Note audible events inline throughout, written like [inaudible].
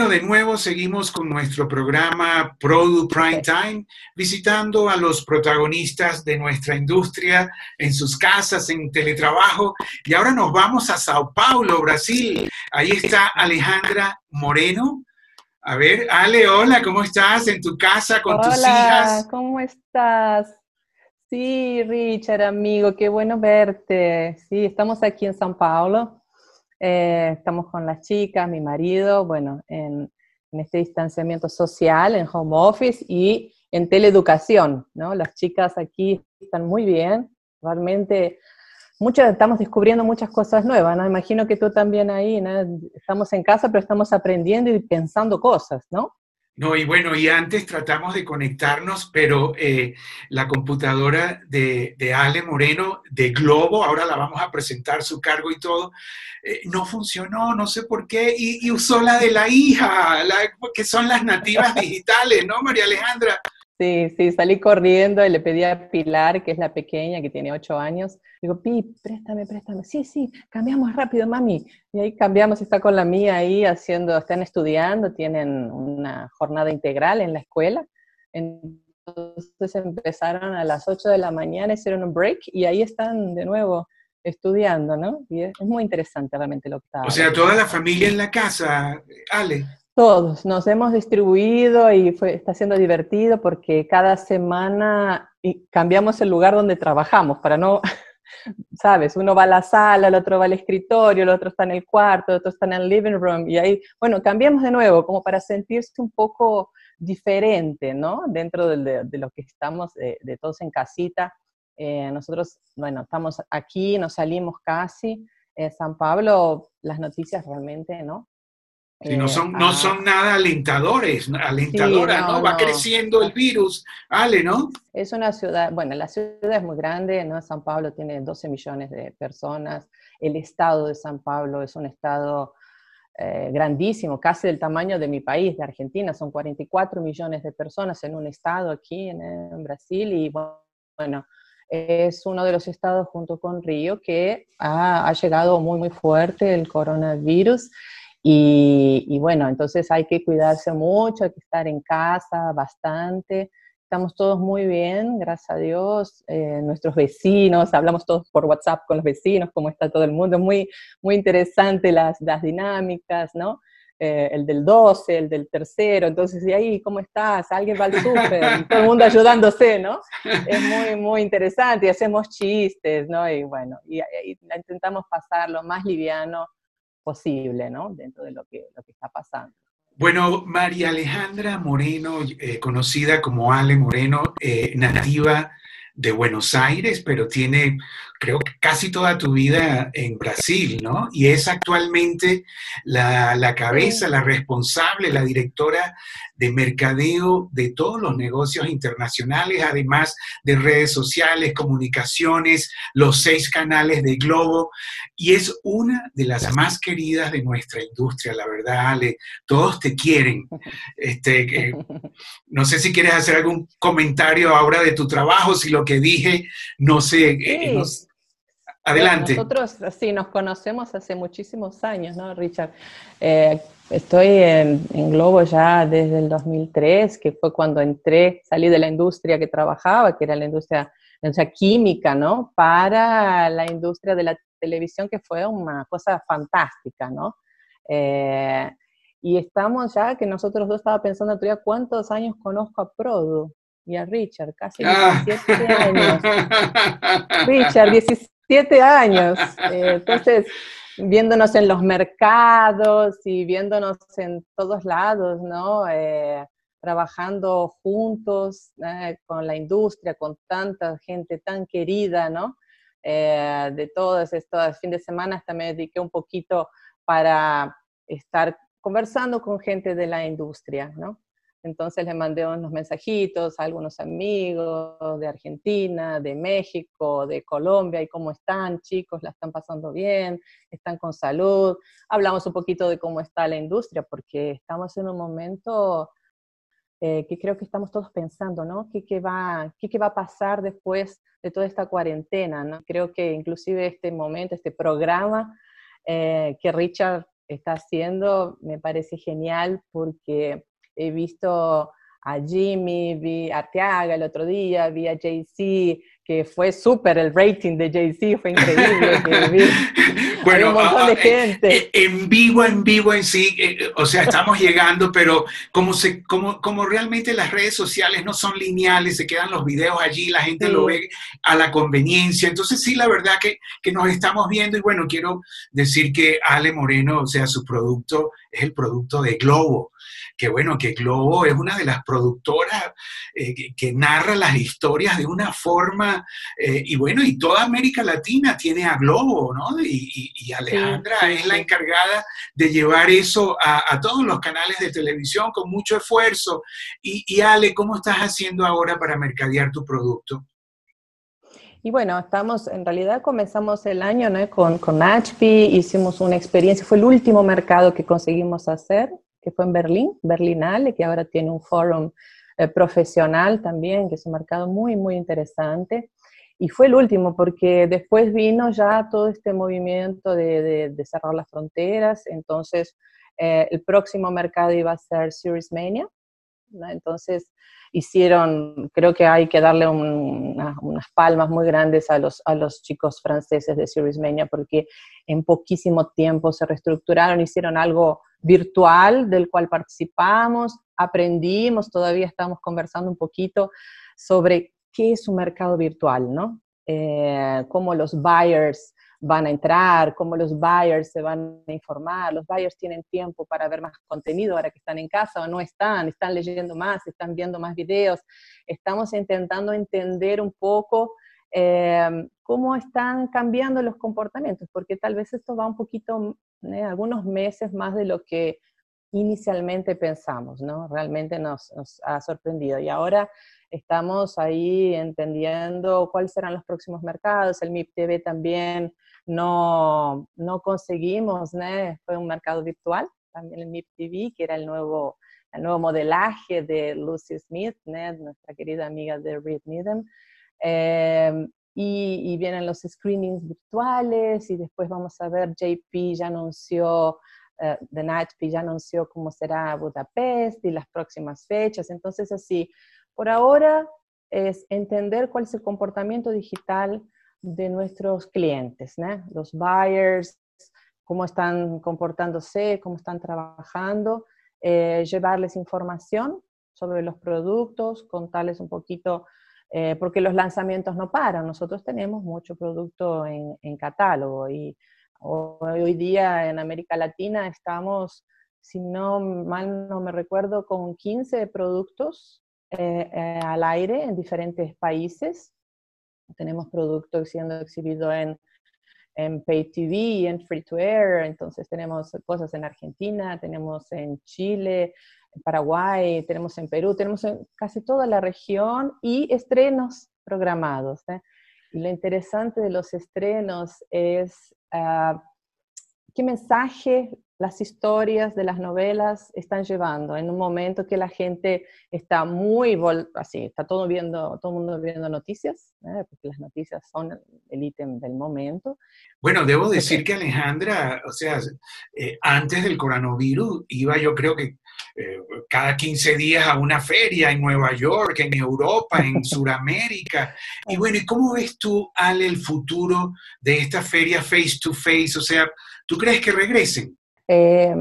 Bueno, de nuevo seguimos con nuestro programa Produ Prime Time, visitando a los protagonistas de nuestra industria en sus casas, en teletrabajo. Y ahora nos vamos a Sao Paulo, Brasil. Ahí está Alejandra Moreno. A ver, Ale, hola, ¿cómo estás en tu casa con tus hijas? ¿Cómo estás? Sí, Richard, amigo, qué bueno verte. Sí, estamos aquí en Sao Paulo eh, estamos con las chicas, mi marido, bueno, en, este distanciamiento social, en home office y en teleeducación, ¿no? Las chicas aquí están muy bien, realmente muchas, estamos descubriendo muchas cosas nuevas, ¿no? Imagino que tú también ahí, ¿no? Estamos en casa, pero estamos aprendiendo y pensando cosas, ¿no? No, y bueno, y antes tratamos de conectarnos, pero eh, la computadora de, Ale Moreno de Globo, ahora la vamos a presentar su cargo y todo, eh, no funcionó, no sé por qué, y, usó la de la hija, que son las nativas digitales, ¿no, María Alejandra? Sí, sí, salí corriendo y le pedí a Pilar, que es la pequeña, que tiene ocho años, digo, Pi, préstame, préstame. Sí, sí, cambiamos rápido, mami. Y ahí cambiamos, está con la mía ahí haciendo, están estudiando, tienen una jornada integral en la escuela. Entonces empezaron a las 8 de la mañana, hicieron un break y ahí están de nuevo estudiando, ¿no? Y es, muy interesante realmente lo que está. O sea, toda la familia en la casa, Ale. Todos, nos hemos distribuido y fue, está siendo divertido porque cada semana cambiamos el lugar donde trabajamos para no, [laughs] sabes, uno va a la sala, el otro va al escritorio, el otro está en el cuarto, el otro está en el living room y ahí, bueno, cambiamos de nuevo como para sentirse un poco diferente, ¿no? Dentro de, lo que estamos, de, todos en casita. Eh, nosotros, bueno, estamos aquí, nos salimos casi. Eh, San Pablo, las noticias realmente, ¿no? No, son, no son nada alentadores, alentadoras, no, Va creciendo el virus, Ale, ¿no? Es una ciudad, bueno, la ciudad es muy grande, ¿no? San Pablo tiene 12 millones de personas, el estado de San Pablo es un estado eh, grandísimo, casi del tamaño de mi país, de Argentina, son 44 millones de personas en un estado aquí en, Brasil y bueno, es uno de los estados junto con Río que ha, ha llegado muy, muy fuerte el coronavirus. Y, bueno, entonces hay que cuidarse mucho, hay que estar en casa bastante. Estamos todos muy bien, gracias a Dios. Eh, nuestros vecinos, hablamos todos por WhatsApp con los vecinos, cómo está todo el mundo. Muy, muy interesante las, las dinámicas, ¿no? Eh, el del 12, el del tercero, entonces, ¿y ahí cómo estás? Alguien va al súper, todo el mundo ayudándose, ¿no? Es muy, muy interesante y hacemos chistes, ¿no? Y bueno, y, y intentamos pasar lo más liviano posible, ¿no? Dentro de lo que, lo que está pasando. Bueno, María Alejandra Moreno, eh, conocida como Ale Moreno, eh, nativa de Buenos Aires, pero tiene, creo que casi toda tu vida en Brasil, ¿no? Y es actualmente la, la cabeza, la responsable, la directora de mercadeo de todos los negocios internacionales, además de redes sociales, comunicaciones, los seis canales de Globo, y es una de las más queridas de nuestra industria, la verdad, Ale. Todos te quieren. Este, [laughs] no sé si quieres hacer algún comentario ahora de tu trabajo, si lo que dije, no sé. Eh, adelante. Nosotros sí nos conocemos hace muchísimos años, ¿no, Richard? Eh, Estoy en, Globo ya desde el 2003, que fue cuando entré, salí de la industria que trabajaba, que era la industria, química, ¿no? Para la industria de la televisión, que fue una cosa fantástica, ¿no? Eh, y estamos ya, que nosotros dos estaba pensando todavía cuántos años conozco a Produ y a Richard, casi 17 ah. años. [laughs] Richard, 17 años. Eh, entonces, viéndonos en los mercados y viéndonos en todos lados, ¿no? Eh, trabajando juntos eh, con la industria, con tanta gente tan querida, ¿no? De todos estos fines de semana hasta me dediqué un poquito para estar conversando con gente de la industria, ¿no? Entonces le mandé unos mensajitos a algunos amigos de Argentina, de México, de Colombia, y cómo están, chicos, la están pasando bien, están con salud. Hablamos un poquito de cómo está la industria, porque estamos en un momento eh, que creo que estamos todos pensando, ¿no? ¿Qué, qué va, qué, qué, va a pasar después de toda esta cuarentena? Creo que inclusive este momento, este programa eh, que Richard está haciendo me parece genial porque he visto a Jimmy, vi a Tiaga el otro día, vi a JC, que fue súper el rating de JC, fue increíble. [laughs] bueno, un montón de gente. Eh, en vivo, en vivo en sí, eh, o sea, estamos llegando, pero como, se, como, como realmente las redes sociales no son lineales, se quedan los videos allí, la gente lo ve a la conveniencia. Entonces, sí, la verdad que, que nos estamos viendo y bueno, quiero decir que Ale Moreno, o sea, su producto es el producto de Globo que bueno, que Globo es una de las productoras eh, que, narra las historias de una forma, eh, y bueno, y toda América Latina tiene a Globo, ¿no? Y, Alejandra es la encargada de llevar eso a, todos los canales de televisión con mucho esfuerzo. Y, Ale, ¿cómo estás haciendo ahora para mercadear tu producto? Y bueno, estamos, en realidad comenzamos el año ¿no? con, con hicimos una experiencia, fue el último mercado que conseguimos hacer, que fue en Berlín, Berlinale, que ahora tiene un foro eh, profesional también, que es un mercado muy, muy interesante. Y fue el último, porque después vino ya todo este movimiento de, de, cerrar las fronteras, entonces eh, el próximo mercado iba a ser Series Mania, entonces hicieron, creo que hay que darle unas palmas muy grandes a los, a los chicos franceses de Series Mania, porque en poquísimo tiempo se reestructuraron, hicieron algo virtual del cual participamos, aprendimos, todavía estamos conversando un poquito sobre qué es un mercado virtual, ¿no? Eh, cómo los buyers van a entrar, cómo los buyers se van a informar, los buyers tienen tiempo para ver más contenido ahora que están en casa o no están, están leyendo más, están viendo más videos, estamos intentando entender un poco eh, cómo están cambiando los comportamientos, porque tal vez esto va un poquito, eh, algunos meses más de lo que inicialmente pensamos, ¿no? Realmente nos, ha sorprendido. Y ahora estamos ahí entendiendo cuáles serán los próximos mercados. El MIP TV también no, no conseguimos, ¿no? fue un mercado virtual, también el MIP TV, que era el nuevo, el nuevo modelaje de Lucy Smith, ¿no? nuestra querida amiga de Reed Needham. Em, y, vienen los screenings virtuales y después vamos a ver, JP ya anunció, The P ya anunció cómo será Budapest y las próximas fechas. Entonces, así, por ahora es entender cuál es el comportamiento digital de nuestros clientes, ¿no? los buyers, cómo están comportándose, cómo están trabajando, eh, llevarles información sobre los productos, contarles un poquito eh, porque los lanzamientos no paran. Nosotros tenemos mucho producto en, catálogo y hoy, día en América Latina estamos, si no mal no me recuerdo, con 15 productos eh, eh, al aire en diferentes países. Tenemos productos siendo exhibidos en, en Pay TV, en Free to Air, entonces tenemos cosas en Argentina, tenemos en Chile, en Paraguay, tenemos en Perú, tenemos en casi toda la región y estrenos programados. ¿eh? Y lo interesante de los estrenos es ah, qué mensaje las historias de las novelas están llevando en un momento que la gente está muy, así, está todo viendo, todo el mundo viendo noticias, ¿eh? porque las noticias son el ítem del momento. Bueno, debo decir que Alejandra, o sea, eh, antes del coronavirus iba yo creo que eh, cada 15 días a una feria en Nueva York, en Europa, en [laughs] Sudamérica. Y bueno, ¿y cómo ves tú, Ale, el futuro de esta feria face to face? O sea, ¿tú crees que regresen? Eh,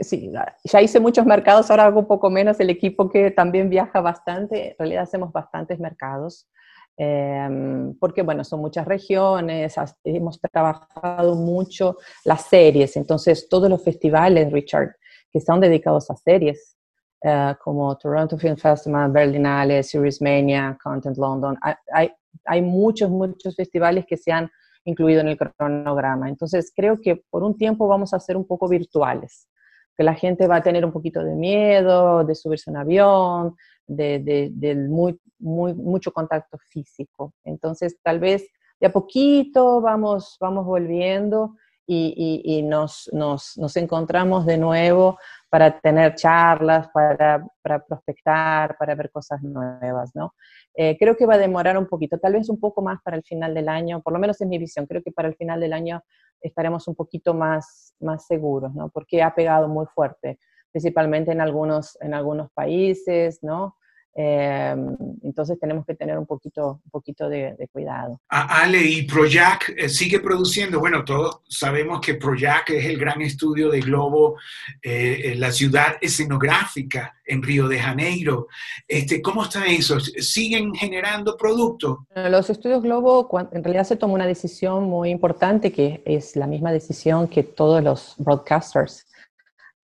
sí, ya hice muchos mercados, ahora hago un poco menos. El equipo que también viaja bastante, en realidad hacemos bastantes mercados. Eh, porque bueno, son muchas regiones, hemos trabajado mucho las series, entonces todos los festivales, Richard, que están dedicados a series, uh, como Toronto Film Festival, Berlinale, Series Mania, Content London. Hay, hay muchos, muchos festivales que se han incluido en el cronograma. Entonces, creo que por un tiempo vamos a ser un poco virtuales, que la gente va a tener un poquito de miedo de subirse a un avión, de, muy, mucho contacto físico. Entonces, tal vez de a poquito vamos, vamos volviendo y, nos, nos, encontramos de nuevo para tener charlas, para, para prospectar, para ver cosas nuevas, ¿no? Eh, creo que va a demorar un poquito, tal vez un poco más para el final del año, por lo menos es mi visión, creo que para el final del año estaremos un poquito más, más seguros, ¿no? Porque ha pegado muy fuerte, principalmente en algunos, en algunos países, ¿no? Em, entonces tenemos que tener un poquito, un poquito de, cuidado. Ale, ¿y Proyac eh, sigue produciendo? Bueno, todos sabemos que Proyac es el gran estudio de Globo, eh, la ciudad escenográfica en Río de Janeiro. Este, ¿Cómo está eso? ¿Siguen generando productos? Los estudios Globo, en realidad se tomó una decisión muy importante, que es la misma decisión que todos los broadcasters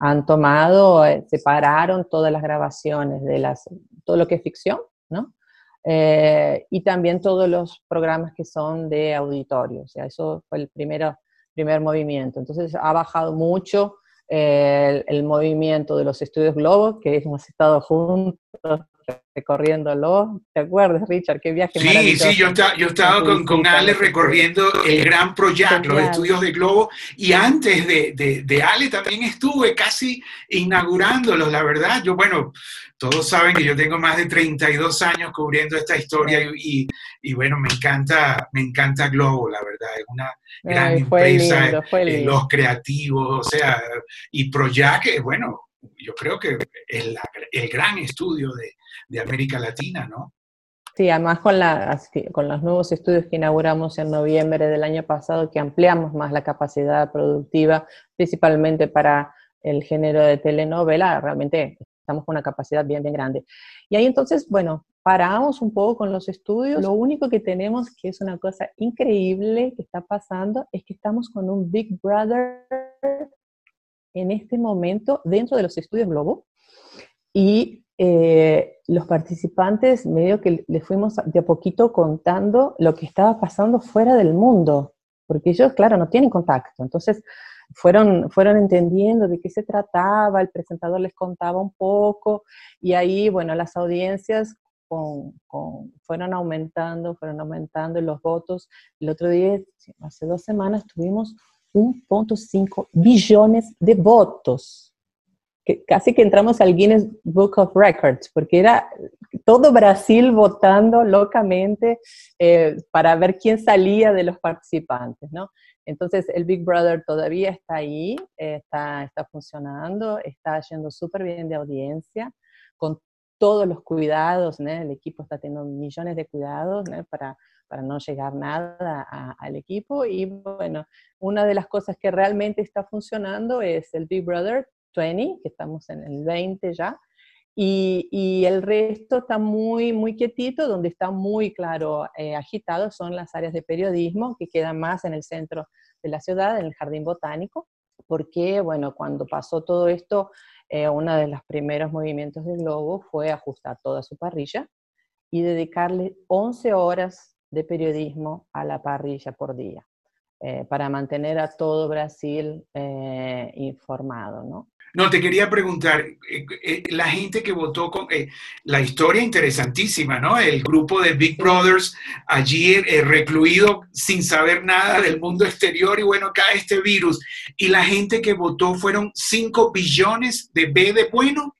han tomado, eh, separaron todas las grabaciones de las, todo lo que es ficción, ¿no? Eh, y también todos los programas que son de auditorio, o sea, eso fue el primero, primer movimiento. Entonces ha bajado mucho eh, el, el, movimiento de los estudios Globo, que hemos estado juntos recorriéndolo. ¿Te acuerdas, Richard? Qué viaje Sí, sí, yo, yo estaba con, con Ale recorriendo el Gran Proyecto, los estudios de Globo, y antes de, de, de, Ale también estuve casi inaugurándolos, la verdad. Yo, bueno, todos saben que yo tengo más de 32 años cubriendo esta historia y, y, bueno, me encanta, me encanta Globo, la verdad. Es una gran empresa, eh, los creativos, o sea, y Proyac, bueno, yo creo que es el gran estudio de, de América Latina, ¿no? Sí, además con, la, con los nuevos estudios que inauguramos en noviembre del año pasado, que ampliamos más la capacidad productiva, principalmente para el género de telenovela, realmente estamos con una capacidad bien, bien grande. Y ahí entonces, bueno, paramos un poco con los estudios. Lo único que tenemos, que es una cosa increíble que está pasando, es que estamos con un Big Brother en este momento dentro de los estudios Globo. Y eh, los participantes medio que les fuimos de a poquito contando lo que estaba pasando fuera del mundo, porque ellos, claro, no tienen contacto. Entonces, fueron, fueron entendiendo de qué se trataba, el presentador les contaba un poco, y ahí, bueno, las audiencias fueron aumentando, fueron aumentando los votos. El otro día, hace dos semanas, tuvimos 1.5 billones de votos casi que entramos al Guinness Book of Records, porque era todo Brasil votando locamente eh, para ver quién salía de los participantes, ¿no? Entonces el Big Brother todavía está ahí, está, está funcionando, está yendo súper bien de audiencia, con todos los cuidados, ¿no? el equipo está teniendo millones de cuidados ¿no? para, para no llegar nada al equipo. Y bueno, una de las cosas que realmente está funcionando es el Big Brother 20, que estamos en el 20 ya, y, el resto está muy, muy quietito, donde está muy claro eh, agitado son las áreas de periodismo que quedan más en el centro de la ciudad, en el jardín botánico, porque, bueno, cuando pasó todo esto, eh, uno de los primeros movimientos del Globo fue ajustar toda su parrilla y dedicarle 11 horas de periodismo a la parrilla por día, eh, para mantener a todo Brasil eh, informado, ¿no? No, te quería preguntar, eh, la gente que votó con la historia interesantísima, ¿no? El grupo de Big Brothers allí recluido sin saber nada del mundo exterior y bueno, cae este virus. Y la gente que votó fueron 5 billones de B de bueno.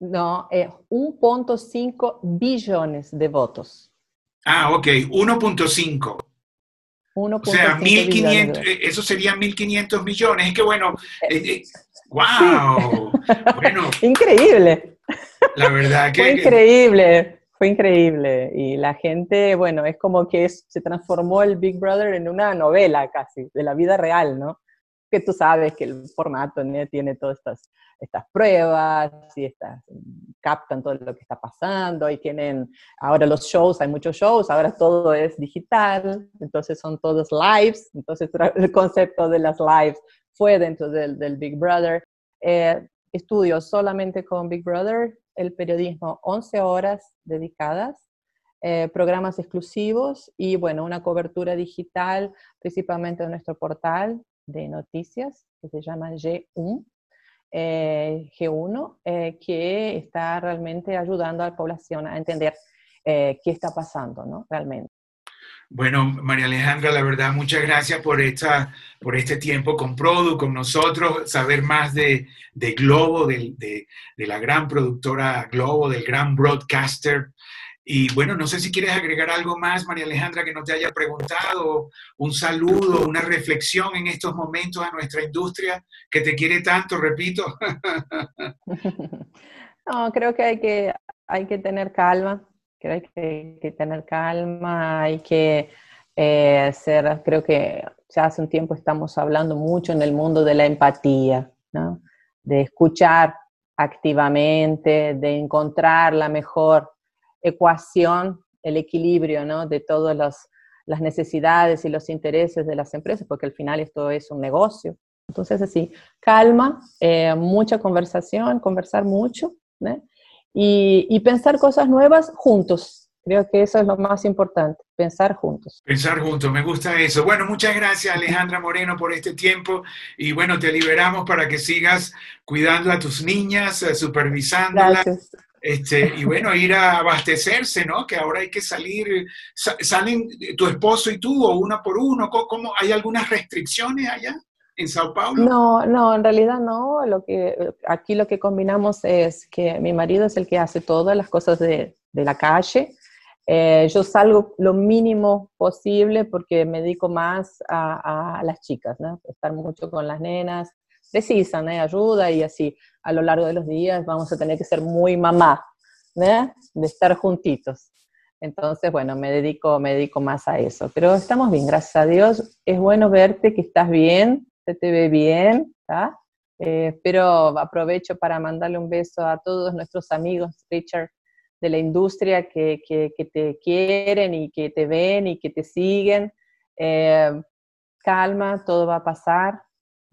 No, 1.5 billones de votos. Ah, ok, 1.5. O sea, 1.500, eso serían 1.500 millones. Es que bueno, ¡Wow! [laughs] Bueno. increíble. La verdad que... Fue increíble, fue increíble. Y la gente, bueno, es como que se transformó el Big Brother en una novela casi, de la vida real, ¿no? Que tú sabes que el formato tiene todas estas, estas pruebas y estas, captan todo lo que está pasando y tienen, ahora los shows, hay muchos shows, ahora todo es digital, entonces son todos lives, entonces el concepto de las lives fue dentro del, del Big Brother. Eh, estudio solamente con Big Brother, el periodismo 11 horas dedicadas, eh, programas exclusivos y bueno, una cobertura digital, principalmente en nuestro portal de noticias que se llama G1, eh, G1 que está realmente ayudando a la población a entender qué está pasando, ¿no? Realmente. Bueno, María Alejandra, la verdad, muchas gracias por, esta, por este tiempo con Produ, con nosotros, saber más de, de Globo, de, de, de, la gran productora Globo, del gran broadcaster. Y bueno, no sé si quieres agregar algo más, María Alejandra, que no te haya preguntado, un saludo, una reflexión en estos momentos a nuestra industria que te quiere tanto, repito. [laughs] No, creo que hay que, hay que tener calma, creo que hay que tener calma, hay que eh, ser, creo que ya hace un tiempo estamos hablando mucho en el mundo de la empatía, ¿no? de escuchar activamente, de encontrar la mejor ecuación, el equilibrio ¿no? de todas las necesidades y los intereses de las empresas, porque al final esto es un negocio. Entonces, así, calma, eh, mucha conversación, conversar mucho, y, y, pensar cosas nuevas juntos. Creo que eso es lo más importante, pensar juntos. Pensar juntos, me gusta eso. Bueno, muchas gracias Alejandra Moreno por este tiempo y bueno, te liberamos para que sigas cuidando a tus niñas, eh, supervisándolas. Gracias. Este, y bueno, ir a abastecerse, ¿no? Que ahora hay que salir, salen tu esposo y tú, o uno por uno, ¿cómo, ¿hay algunas restricciones allá? en Sao Paulo? No, no, en realidad no. Lo que, aquí lo que combinamos es que mi marido es el que hace todas las cosas de, de la calle. Eh, yo salgo lo mínimo posible porque me dedico más a, a, las chicas, ¿no? Estar mucho con las nenas, precisan ¿eh? ayuda y así a lo largo de los días vamos a tener que ser muy mamá, ¿eh? de estar juntitos. Entonces, bueno, me dedico, me dedico más a eso. Pero estamos bien, gracias a Dios. Es bueno verte que estás bien, se te ve bien, eh, pero aprovecho para mandarle un beso a todos nuestros amigos, Richard, de la industria que, que, te quieren y que te ven y que te siguen. Eh, calma, todo va a pasar,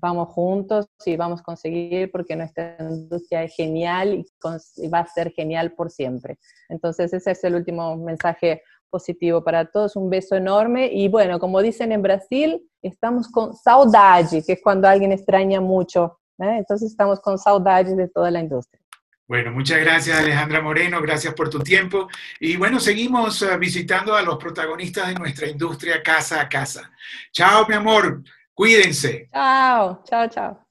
vamos juntos y vamos a conseguir porque nuestra industria es genial y, va a ser genial por siempre. Entonces ese es el último mensaje positivo para todos, un beso enorme y bueno, como dicen en Brasil, estamos con saudade, que es cuando alguien extraña mucho, ¿eh? entonces estamos con saudade de toda la industria. Bueno, muchas gracias Alejandra Moreno, gracias por tu tiempo y bueno, seguimos uh, visitando a los protagonistas de nuestra industria casa a casa. Chao, mi amor, cuídense. Chao, chao, chao.